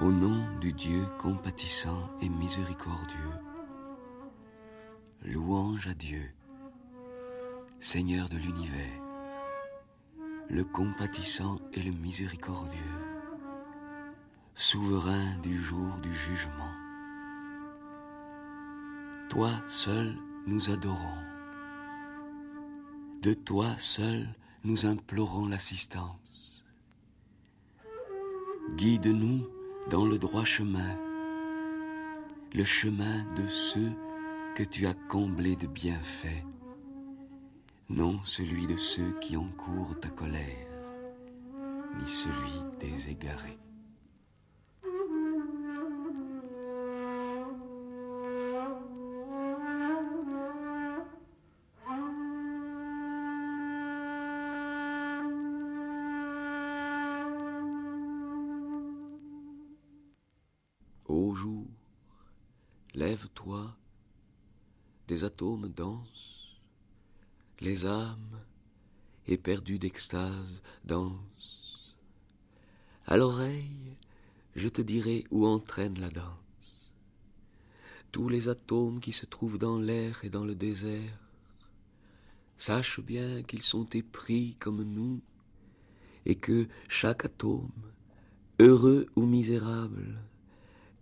Au nom du Dieu compatissant et miséricordieux, louange à Dieu, Seigneur de l'univers, le compatissant et le miséricordieux, souverain du jour du jugement. Toi seul nous adorons. De toi seul nous implorons l'assistance. Guide-nous dans le droit chemin, le chemin de ceux que tu as comblés de bienfaits, non celui de ceux qui encourent ta colère, ni celui des égarés. Atomes dansent, les âmes, éperdues d'extase, dansent. À l'oreille, je te dirai où entraîne la danse. Tous les atomes qui se trouvent dans l'air et dans le désert, sache bien qu'ils sont épris comme nous, et que chaque atome, heureux ou misérable,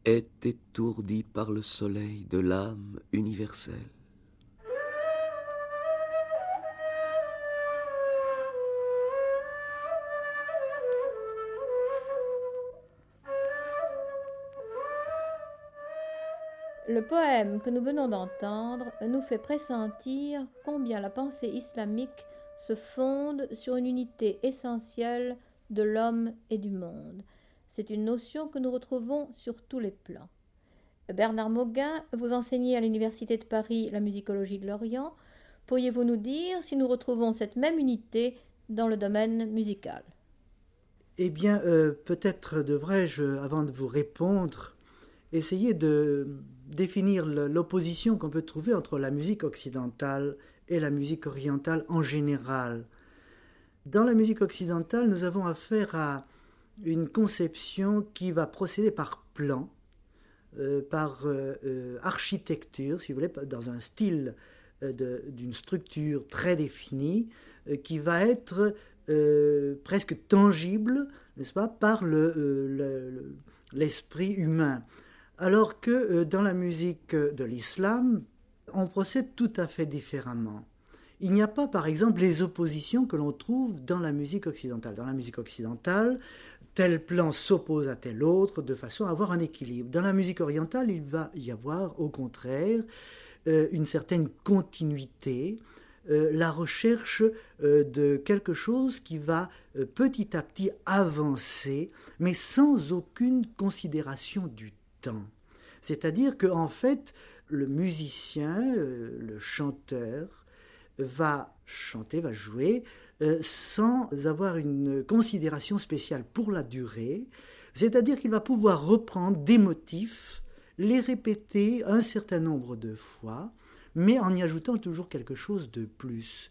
est étourdi par le soleil de l'âme universelle. Le poème que nous venons d'entendre nous fait pressentir combien la pensée islamique se fonde sur une unité essentielle de l'homme et du monde. C'est une notion que nous retrouvons sur tous les plans. Bernard Mauguin, vous enseignez à l'Université de Paris la musicologie de l'Orient. Pourriez-vous nous dire si nous retrouvons cette même unité dans le domaine musical? Eh bien, euh, peut-être devrais-je, avant de vous répondre, essayer de définir l'opposition qu'on peut trouver entre la musique occidentale et la musique orientale en général. Dans la musique occidentale, nous avons affaire à une conception qui va procéder par plan, euh, par euh, euh, architecture, si vous voulez, dans un style d'une structure très définie, qui va être presque tangible, n'est-ce pas, par l'esprit le, humain. Alors que dans la musique de l'islam, on procède tout à fait différemment. Il n'y a pas, par exemple, les oppositions que l'on trouve dans la musique occidentale. Dans la musique occidentale, tel plan s'oppose à tel autre de façon à avoir un équilibre. Dans la musique orientale, il va y avoir, au contraire, euh, une certaine continuité, euh, la recherche euh, de quelque chose qui va petit à petit avancer, mais sans aucune considération du temps. C'est-à-dire qu'en en fait, le musicien, le chanteur, va chanter, va jouer, euh, sans avoir une considération spéciale pour la durée, c'est-à-dire qu'il va pouvoir reprendre des motifs, les répéter un certain nombre de fois, mais en y ajoutant toujours quelque chose de plus.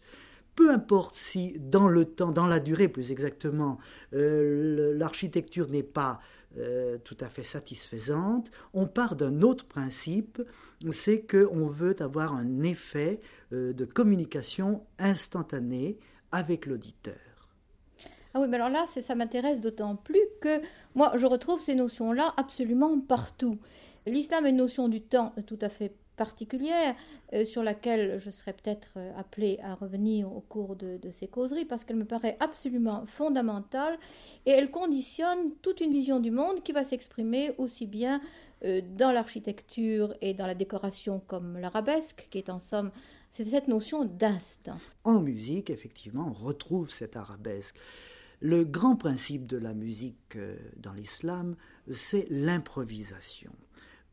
Peu importe si dans le temps, dans la durée plus exactement, euh, l'architecture n'est pas euh, tout à fait satisfaisante, on part d'un autre principe, c'est qu'on veut avoir un effet de communication instantanée avec l'auditeur. Ah oui, mais alors là, ça m'intéresse d'autant plus que moi, je retrouve ces notions-là absolument partout. L'islam a une notion du temps tout à fait particulière euh, sur laquelle je serais peut-être euh, appelée à revenir au cours de, ces causeries parce qu'elle me paraît absolument fondamentale et elle conditionne toute une vision du monde qui va s'exprimer aussi bien euh, dans l'architecture et dans la décoration comme l'arabesque qui est en somme c'est cette notion d'instinct. En musique, effectivement, on retrouve cette arabesque. Le grand principe de la musique dans l'islam, c'est l'improvisation.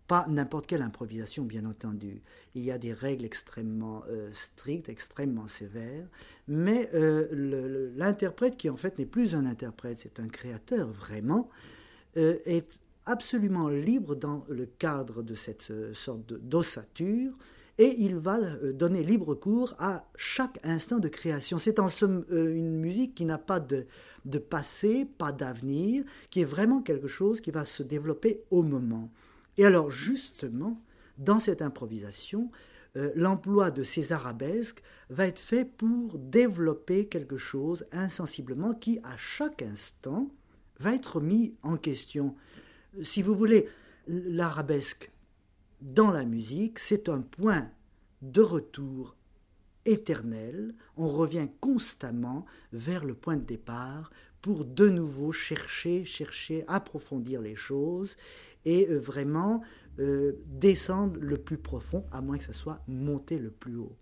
Pas n'importe quelle improvisation, bien entendu. Il y a des règles extrêmement euh, strictes, extrêmement sévères, mais euh, l'interprète, qui en fait n'est plus un interprète, c'est un créateur vraiment, est absolument libre dans le cadre de cette sorte d'ossature et il va euh, donner libre cours à chaque instant de création. C'est en somme euh, une musique qui n'a pas de passé, pas d'avenir, qui est vraiment quelque chose qui va se développer au moment. Et alors justement, dans cette improvisation, euh, l'emploi de ces arabesques va être fait pour développer quelque chose insensiblement qui, à chaque instant, va être mis en question. Si vous voulez, l'arabesque dans la musique, c'est un point de retour éternel. On revient constamment vers le point de départ pour de nouveau chercher, chercher, approfondir les choses et euh, vraiment euh, descendre le plus profond, à moins que ce soit monter le plus haut.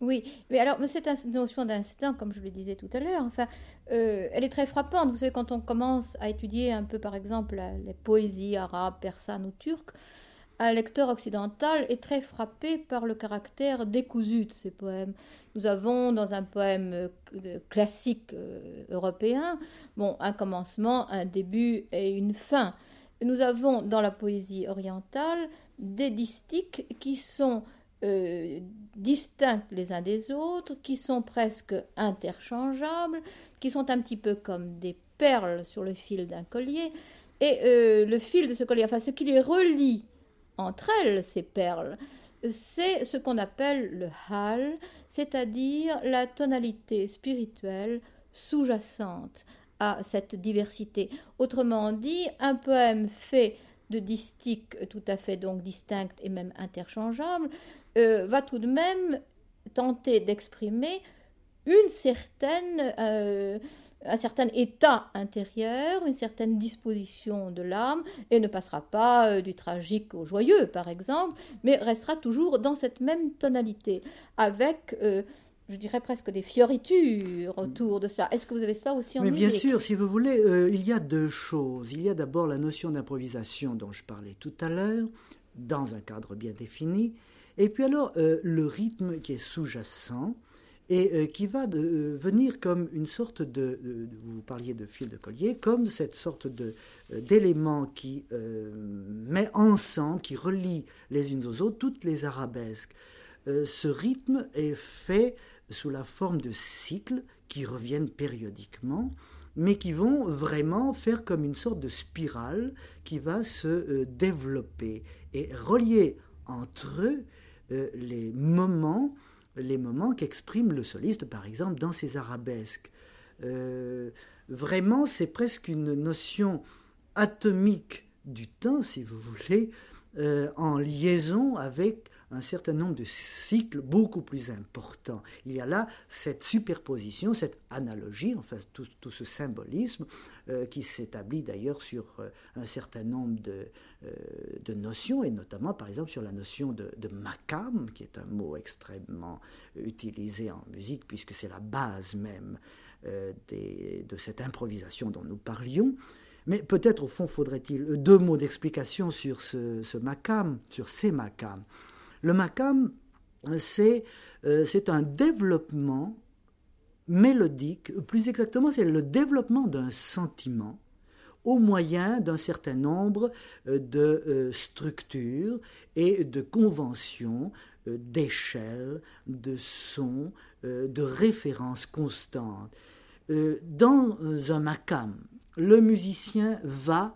Oui, mais alors cette notion d'instinct, comme je le disais tout à l'heure, enfin, euh, elle est très frappante. Vous savez, quand on commence à étudier un peu, par exemple, les poésies arabes, persanes ou turques, un lecteur occidental est très frappé par le caractère décousu de ces poèmes. Nous avons dans un poème classique européen, bon, un commencement, un début et une fin. Nous avons dans la poésie orientale des distiques qui sont euh, distincts les uns des autres, qui sont presque interchangeables, qui sont un petit peu comme des perles sur le fil d'un collier. Et le fil de ce collier, enfin ce qui les relie entre elles, ces perles, c'est ce qu'on appelle le hal, c'est-à-dire la tonalité spirituelle sous-jacente cette diversité. Autrement dit, un poème fait de distiques tout à fait donc distinctes et même interchangeables euh, va tout de même tenter d'exprimer une certaine euh, un certain état intérieur, une certaine disposition de l'âme, et ne passera pas euh, du tragique au joyeux, par exemple, mais restera toujours dans cette même tonalité, avec, je dirais presque des fioritures autour de cela. Est-ce que vous avez cela aussi en Mais musique Bien sûr, si vous voulez, euh, il y a deux choses. Il y a d'abord la notion d'improvisation dont je parlais tout à l'heure, dans un cadre bien défini, et puis alors le rythme qui est sous-jacent, et euh, qui va de, euh, venir comme une sorte de, vous parliez de fil de collier, comme cette sorte de euh, d'élément qui met ensemble, qui relie les unes aux autres toutes les arabesques. ce rythme est fait sous la forme de cycles qui reviennent périodiquement, mais qui vont vraiment faire comme une sorte de spirale qui va se développer et relier entre eux les moments les moments qu'exprime le soliste, par exemple, dans ses arabesques. Euh, vraiment, c'est presque une notion atomique du temps, si vous voulez, euh, en liaison avec un certain nombre de cycles beaucoup plus importants. Il y a là cette superposition, cette analogie, enfin tout, tout ce symbolisme euh, qui s'établit d'ailleurs sur euh, un certain nombre de, euh, de, notions, et notamment par exemple sur la notion de, de makam, qui est un mot extrêmement utilisé en musique puisque c'est la base même des, de cette improvisation dont nous parlions. Mais peut-être au fond faudrait-il deux mots d'explication sur ce, ce makam, sur ces makams. Le makam, euh, c'est un développement mélodique, plus exactement c'est le développement d'un sentiment au moyen d'un certain nombre euh, de euh, structures et de conventions, d'échelles, de sons, de références constantes. Dans un makam, le musicien va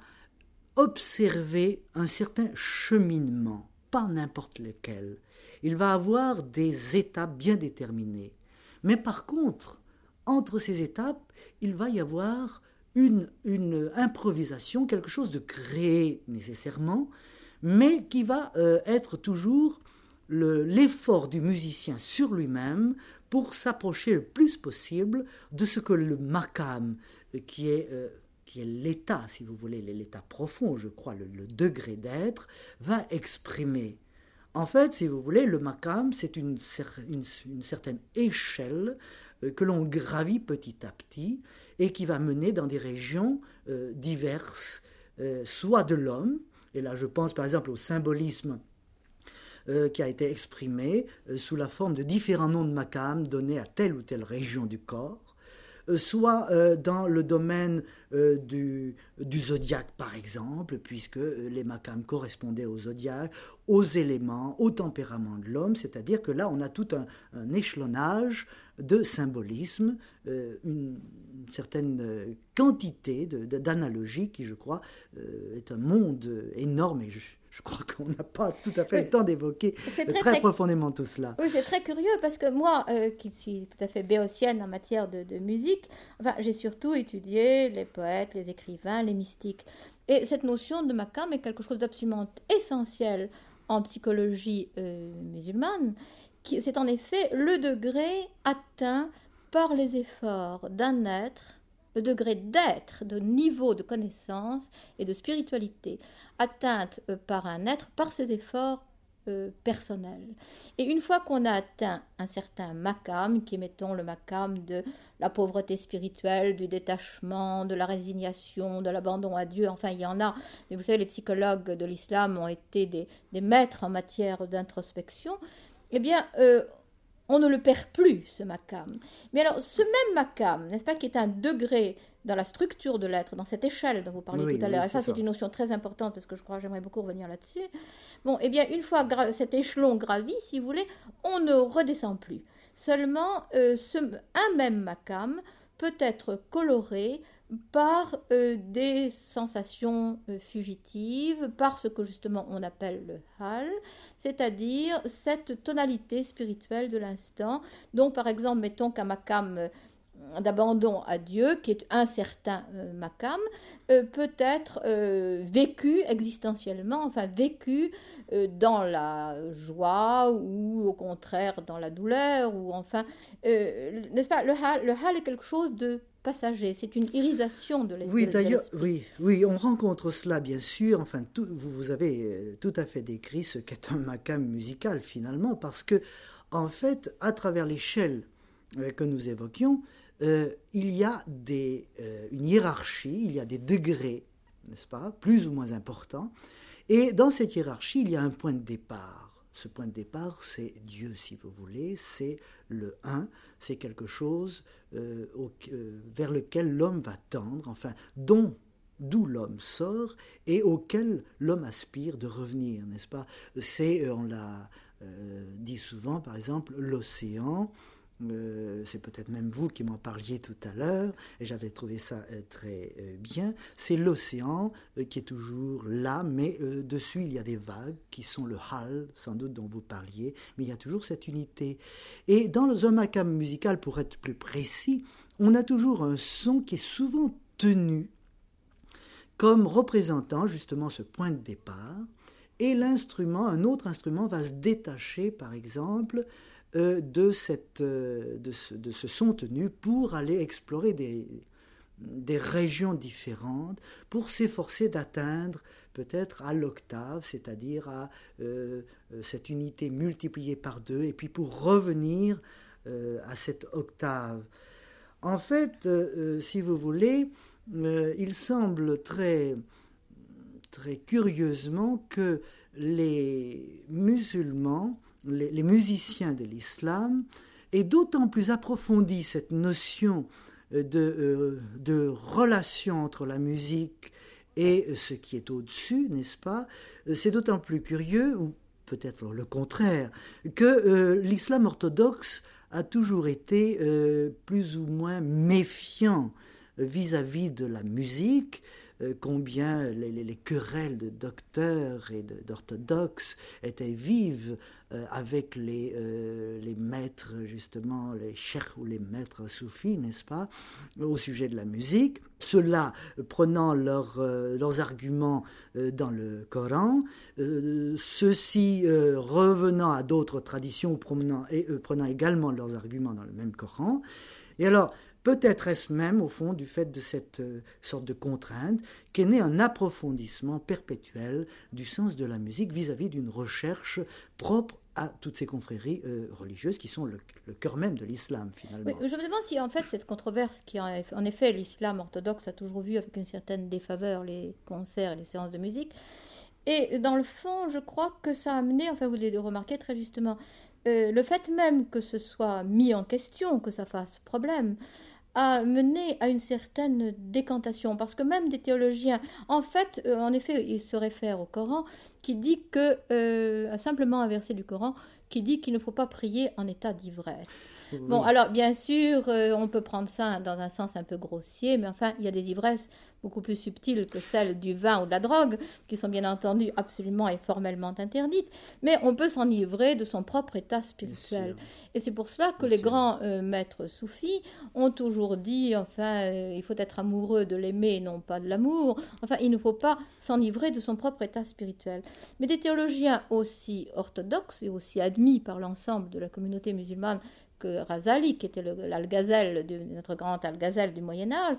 observer un certain cheminement pas n'importe lequel. Il va avoir des étapes bien déterminées. Mais par contre, entre ces étapes, il va y avoir une, une improvisation, quelque chose de créé nécessairement, mais qui va euh, être toujours l'effort du musicien sur lui-même pour s'approcher le plus possible de ce que le makam, qui est euh, qui est l'état, si vous voulez, l'état profond, je crois, le, degré d'être, va exprimer. En fait, si vous voulez, le makam, c'est une, certaine échelle que l'on gravit petit à petit et qui va mener dans des régions diverses, soit de l'homme, et là je pense par exemple au symbolisme qui a été exprimé sous la forme de différents noms de makam donnés à telle ou telle région du corps, euh, soit euh, dans le domaine euh, du, du, zodiaque, par exemple, puisque les makams correspondaient au zodiaque, aux éléments, au tempérament de l'homme, c'est-à-dire que là, on a tout un, échelonnage de symbolisme, une, certaine quantité d'analogies qui, je crois, est un monde énorme et je crois qu'on n'a pas tout à fait le temps d'évoquer très, profondément tout cela. Oui, c'est très curieux parce que moi, euh, qui suis tout à fait béotienne en matière de, musique, enfin, j'ai surtout étudié les poètes, les écrivains, les mystiques. Et cette notion de makam est quelque chose d'absolument essentiel en psychologie euh, musulmane. C'est en effet le degré atteint par les efforts d'un être le degré d'être, de niveau de connaissance et de spiritualité atteinte euh, par un être par ses efforts euh, personnels. Et une fois qu'on a atteint un certain makam, qui est mettons le makam de la pauvreté spirituelle, du détachement, de la résignation, de l'abandon à Dieu, enfin il y en a, mais vous savez, les psychologues de l'islam ont été des, maîtres en matière d'introspection, eh bien, euh, on ne le perd plus, ce makam. Mais alors, ce même makam, n'est-ce pas, qui est un degré dans la structure de l'être, dans cette échelle dont vous parliez tout à l'heure, et ça, c'est une notion très importante parce que je crois que j'aimerais beaucoup revenir là-dessus. Bon, eh bien, une fois cet échelon gravi, si vous voulez, on ne redescend plus. Seulement, euh, ce, un même makam peut être coloré par euh, des sensations euh, fugitives, par ce que justement on appelle le hal, c'est-à-dire cette tonalité spirituelle de l'instant. Donc par exemple, mettons qu'un makam euh, d'abandon à Dieu, qui est un certain makam, peut être vécu existentiellement, enfin vécu dans la joie ou au contraire dans la douleur, ou enfin, n'est-ce pas, le hal, le hal est quelque chose de passager, c'est une irisation de l'esprit. Oui, d'ailleurs, oui, oui, on rencontre cela bien sûr. Enfin, tout, vous, avez euh, tout à fait décrit ce qu'est un makam musical finalement, parce que en fait, à travers l'échelle euh, que nous évoquions, euh, il y a des, une hiérarchie, il y a des degrés, n'est-ce pas, plus ou moins importants. Et dans cette hiérarchie, il y a un point de départ. Ce point de départ, c'est Dieu, si vous voulez, c'est le un, c'est quelque chose euh, euh, vers lequel l'homme va tendre, enfin, dont d'où l'homme sort et auquel l'homme aspire de revenir, n'est-ce pas? C'est, euh, on l'a dit souvent, par exemple, l'océan euh, c'est peut-être même vous qui m'en parliez tout à l'heure, et j'avais trouvé ça euh, très euh, bien, c'est l'océan qui est toujours là, mais dessus il y a des vagues qui sont le hal, sans doute dont vous parliez, mais il y a toujours cette unité. Et dans le zomakam musical, pour être plus précis, on a toujours un son qui est souvent tenu comme représentant justement ce point de départ, et l'instrument, un autre instrument va se détacher, par exemple, euh, de, cette, euh, de, ce, de, ce, son tenu pour aller explorer des, des régions différentes, pour s'efforcer d'atteindre peut-être à l'octave, c'est-à-dire à, euh, cette unité multipliée par deux, et puis pour revenir à cette octave. En fait, si vous voulez, il semble très, très curieusement que les musulmans les, musiciens de l'islam, et d'autant plus approfondi cette notion euh, de, euh, de, relation entre la musique et ce qui est au-dessus, n'est-ce pas? C'est d'autant plus curieux, ou peut-être le contraire, que l'islam orthodoxe a toujours été plus ou moins méfiant vis-à-vis -vis de la musique, euh, combien les, querelles de docteurs et d'orthodoxes étaient vives euh, avec les, euh, les maîtres, justement, les chers ou les maîtres soufis, n'est-ce pas, au sujet de la musique. Ceux-là prenant leurs arguments dans le Coran, ceux-ci revenant à d'autres traditions prenant, et, prenant également leurs arguments dans le même Coran. Et alors, Peut-être est-ce même, au fond, du fait de cette euh, sorte de contrainte, qu'est né un approfondissement perpétuel du sens de la musique vis-à-vis d'une recherche propre à toutes ces confréries religieuses qui sont le, cœur même de l'islam finalement. je me demande si en fait cette controverse qui en effet l'islam orthodoxe a toujours vu avec une certaine défaveur les concerts et les séances de musique, et dans le fond, je crois que ça a amené, enfin vous l'avez remarqué très justement, euh, le fait même que ce soit mis en question, que ça fasse problème, a mené à une certaine décantation, parce que même des théologiens, en fait, euh, en effet, ils se réfèrent au Coran, qui dit que, euh, simplement un verset du Coran, qui dit qu'il ne faut pas prier en état d'ivresse. Bon, alors bien sûr, on peut prendre ça dans un sens un peu grossier, mais enfin, il y a des ivresses beaucoup plus subtiles que celles du vin ou de la drogue, qui sont bien entendu absolument et formellement interdites, mais on peut s'enivrer de son propre état spirituel. Et c'est pour cela que les grands euh, maîtres soufis ont toujours dit, enfin, euh, il faut être amoureux de l'aimer, non pas de l'amour, enfin, il ne faut pas s'enivrer de son propre état spirituel. Mais des théologiens aussi orthodoxes et aussi admis par l'ensemble de la communauté musulmane que Razali, qui était l'algazel, notre grand algazel du Moyen Âge,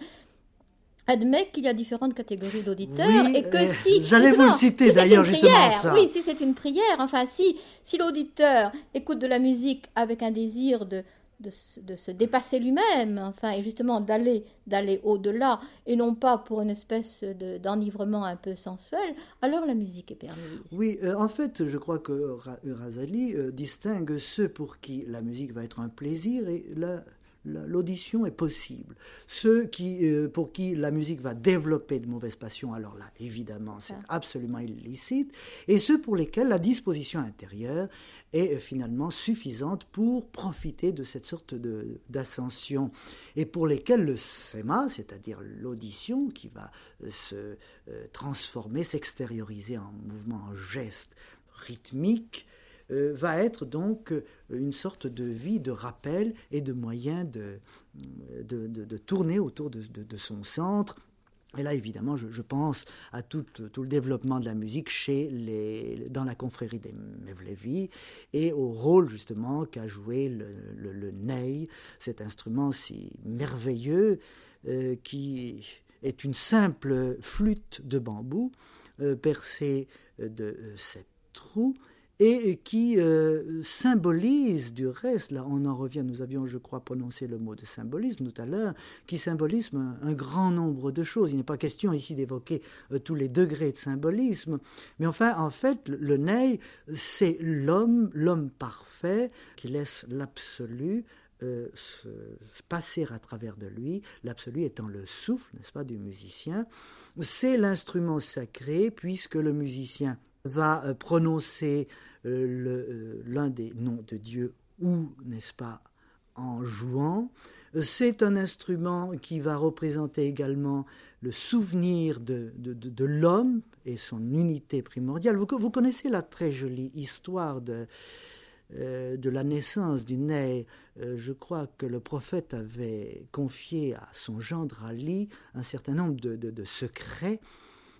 admet qu'il y a différentes catégories d'auditeurs et que euh, si j'allais vous le citer d'ailleurs justement ça. Oui, si c'est une prière, enfin si si l'auditeur écoute de la musique avec un désir de de, se dépasser lui-même, enfin et justement d'aller d'aller au-delà et non pas pour une espèce d'enivrement un peu sensuel, alors la musique est permise. Oui, euh, en fait, je crois que Razali euh, distingue ceux pour qui la musique va être un plaisir et la l'audition est possible. Ceux qui, euh, pour qui la musique va développer de mauvaises passions, alors là, évidemment, c'est absolument illicite. Et ceux pour lesquels la disposition intérieure est euh, finalement suffisante pour profiter de cette sorte d'ascension. Et pour lesquels le séma, c'est-à-dire l'audition qui va euh, se transformer, s'extérioriser en mouvement, en geste rythmique, euh, va être donc euh, une sorte de vie de rappel et de moyen de, de, tourner autour de, son centre. Et là, évidemment, je, pense à tout, tout, le développement de la musique chez les, dans la confrérie des Mevlevi et au rôle justement qu'a joué le, ney, cet instrument si merveilleux euh, qui est une simple flûte de bambou percée de sept trous et qui euh, symbolise du reste, là on en revient, nous avions je crois prononcé le mot de symbolisme tout à l'heure, qui symbolise un, grand nombre de choses. Il n'est pas question ici d'évoquer euh, tous les degrés de symbolisme, mais enfin en fait le, ney c'est l'homme, l'homme parfait qui laisse l'absolu euh, se, passer à travers de lui, l'absolu étant le souffle, n'est-ce pas, du musicien. C'est l'instrument sacré puisque le musicien va euh, prononcer euh, euh, l'un des noms de Dieu ou, n'est-ce pas, en jouant. C'est un instrument qui va représenter également le souvenir de, de, l'homme et son unité primordiale. Vous, vous, connaissez la très jolie histoire de, de la naissance du nez. je crois que le prophète avait confié à son gendre Ali un certain nombre de, secrets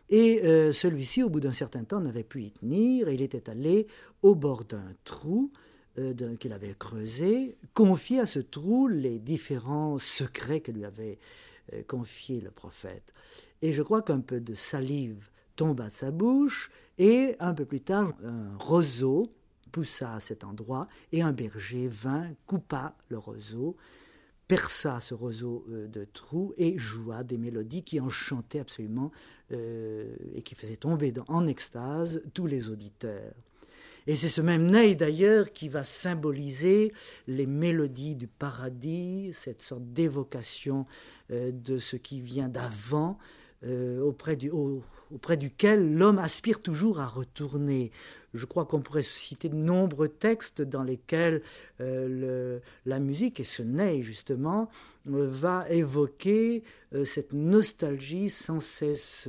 et euh, celui-ci, au bout d'un certain temps, n'avait pu y tenir il était allé au bord d'un trou euh, qu'il avait creusé, confier à ce trou les différents secrets que lui avait euh, confiés le prophète. Et je crois qu'un peu de salive tomba de sa bouche et un peu plus tard, un roseau poussa à cet endroit et un berger vint, coupa le roseau perça ce roseau de trous et joua des mélodies qui enchantaient absolument euh, et qui faisait tomber en extase tous les auditeurs. Et c'est ce même Ney d'ailleurs qui va symboliser les mélodies du paradis, cette sorte d'évocation euh, de ce qui vient d'avant, euh, auprès, du, auprès duquel l'homme aspire toujours à retourner. Je crois qu'on pourrait citer de nombreux textes dans lesquels euh, la musique, et ce n'est justement, euh, va évoquer euh, cette nostalgie sans cesse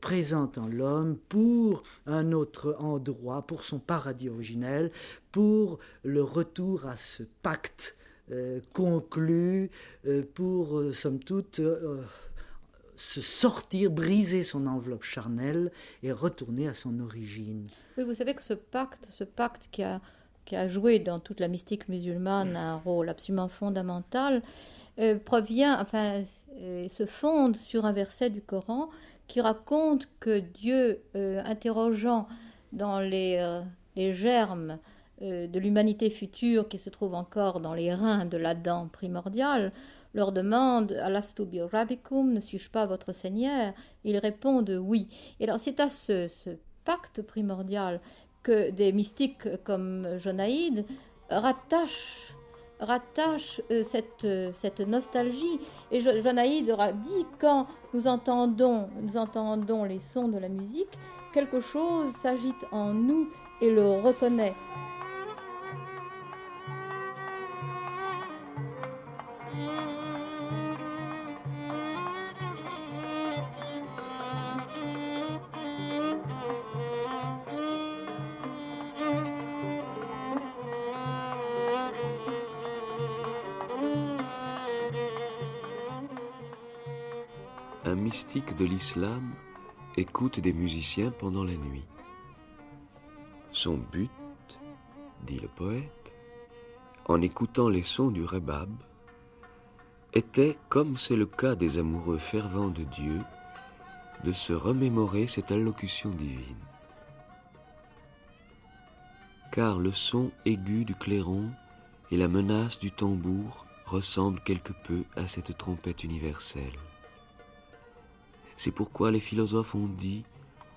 présente en l'homme pour un autre endroit, pour son paradis originel, pour le retour à ce pacte conclu, pour, somme toute, se sortir, briser son enveloppe charnelle et retourner à son origine. Oui, vous savez que ce pacte, ce pacte qui a, joué dans toute la mystique musulmane un rôle absolument fondamental, euh, provient, enfin, euh, se fonde sur un verset du Coran qui raconte que Dieu, euh, interrogeant dans les, germes de l'humanité future qui se trouve encore dans les reins de l'Adam primordial, leur demande Alastu rabicum, ne suis-je pas votre Seigneur? Ils répondent oui. Et alors c'est à ce, pacte primordial que des mystiques comme Jonaïde rattachent rattache euh, cette, euh, cette, nostalgie. Et Jonaïde a dit, quand nous entendons, nous entendons les sons de la musique, quelque chose s'agite en nous et le reconnaît. Un mystique de l'islam écoute des musiciens pendant la nuit. Son but, dit le poète, en écoutant les sons du rebab, était, comme c'est le cas des amoureux fervents de Dieu, de se remémorer cette allocution divine. Car le son aigu du clairon et la menace du tambour ressemblent quelque peu à cette trompette universelle. C'est pourquoi les philosophes ont dit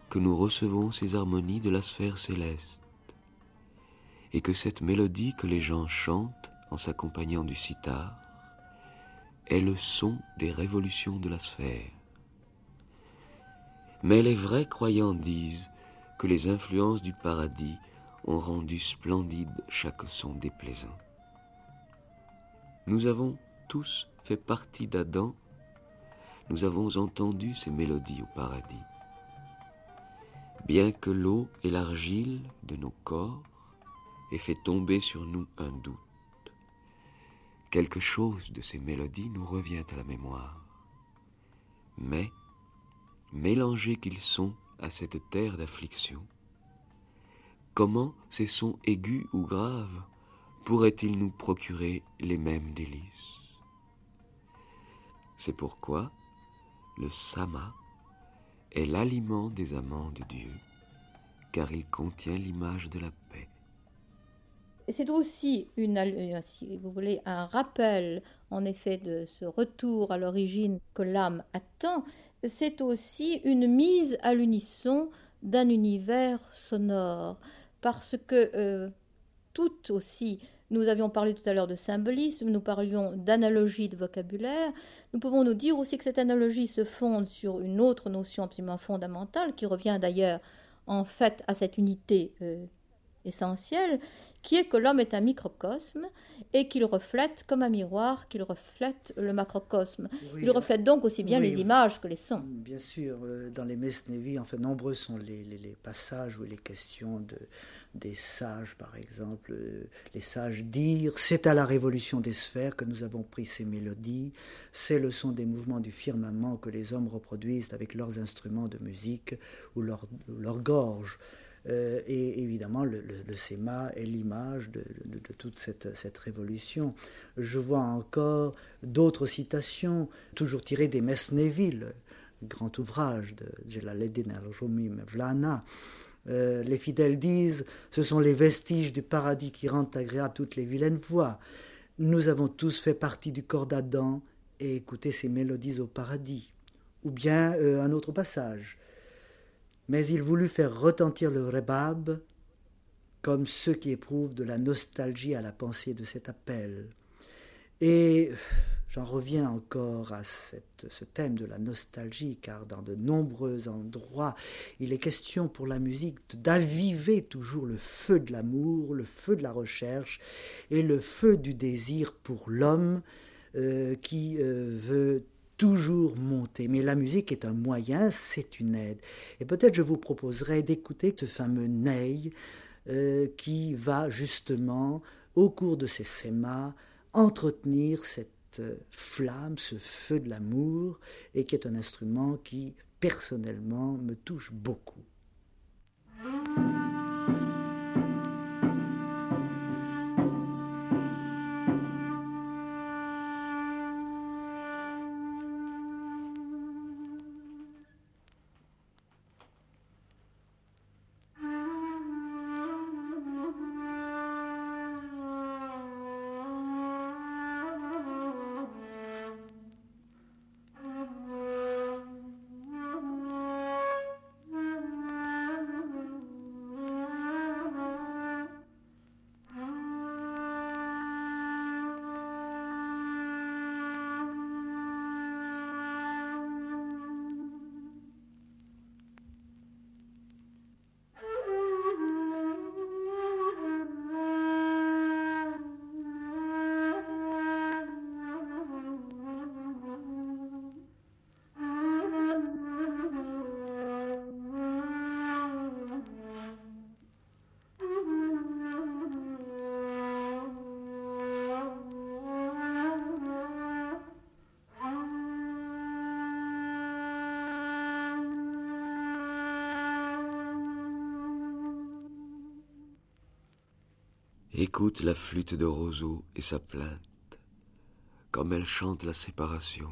que nous recevons ces harmonies de la sphère céleste, et que cette mélodie que les gens chantent en s'accompagnant du sitar est le son des révolutions de la sphère. Mais les vrais croyants disent que les influences du paradis ont rendu splendide chaque son déplaisant. Nous avons tous fait partie d'Adam, nous avons entendu ces mélodies au paradis bien que l'eau et l'argile de nos corps aient fait tomber sur nous un doute. Quelque chose de ces mélodies nous revient à la mémoire. Mais, mélangés qu'ils sont à cette terre d'affliction, comment ces sons aigus ou graves pourraient-ils nous procurer les mêmes délices? C'est pourquoi le sama est l'aliment des amants de Dieu, car il contient l'image de la paix. C'est aussi une, euh, si vous voulez, un rappel, en effet, de ce retour à l'origine que l'âme attend. C'est aussi une mise à l'unisson d'un univers sonore, parce que euh, tout aussi nous avions parlé tout à l'heure de symbolisme, nous parlions d'analogie de vocabulaire. Nous pouvons nous dire aussi que cette analogie se fonde sur une autre notion absolument fondamentale, qui revient d'ailleurs en fait à cette unité euh, essentiel, qui est que l'homme est un microcosme et qu'il reflète comme un miroir, qu'il reflète le macrocosme. il reflète donc aussi bien les images que les sons. Bien sûr, euh, dans les Mesnevi, enfin, nombreux sont les, les, passages où il est question de, des sages, par exemple. Euh, les sages dire C'est à la révolution des sphères que nous avons pris ces mélodies, c'est le son des mouvements du firmament que les hommes reproduisent avec leurs instruments de musique ou leur, leur gorge. Euh, et évidemment, le, le, est l'image de, toute cette, révolution. Je vois encore d'autres citations, toujours tirées des Mesneville, grand ouvrage de Jalaluddin al-Rumi Mevlana. Euh, les fidèles disent ce sont les vestiges du paradis qui rendent agréable toutes les vilaines voix. Nous avons tous fait partie du corps d'Adam et écouté ces mélodies au paradis. Ou bien euh, un autre passage mais il voulut faire retentir le rebab comme ceux qui éprouvent de la nostalgie à la pensée de cet appel. Et j'en reviens encore à ce thème de la nostalgie, car dans de nombreux endroits, il est question pour la musique d'aviver toujours le feu de l'amour, le feu de la recherche et le feu du désir pour l'homme euh, qui euh, veut toujours monter. Mais la musique est un moyen, c'est une aide. Et peut-être je vous proposerai d'écouter ce fameux Ney euh, qui va justement, au cours de ces sémas, entretenir cette euh, flamme, ce feu de l'amour, et qui est un instrument qui, personnellement, me touche beaucoup. Écoute la flûte de roseau et sa plainte, comme elle chante la séparation.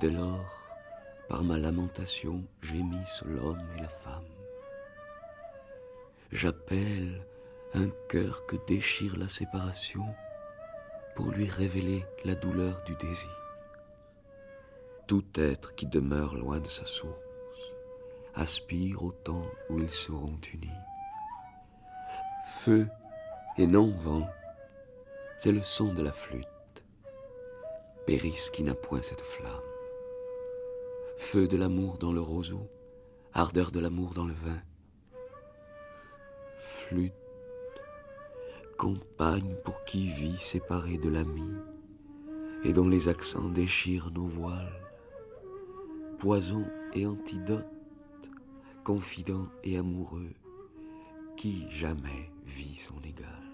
Dès lors, par ma lamentation, sur l'homme et la femme. J'appelle un cœur que déchire la séparation pour lui révéler la douleur du désir. Tout être qui demeure loin de sa source aspire au temps où ils seront unis. Feu et non vent, c'est le son de la flûte. Périsse qui n'a point cette flamme. Feu de l'amour dans le roseau, ardeur de l'amour dans le vin. Flûte, compagne pour qui vit séparée de l'ami, et dont les accents déchirent nos voiles. Poison et antidote, confident et amoureux, qui jamais vit son égal.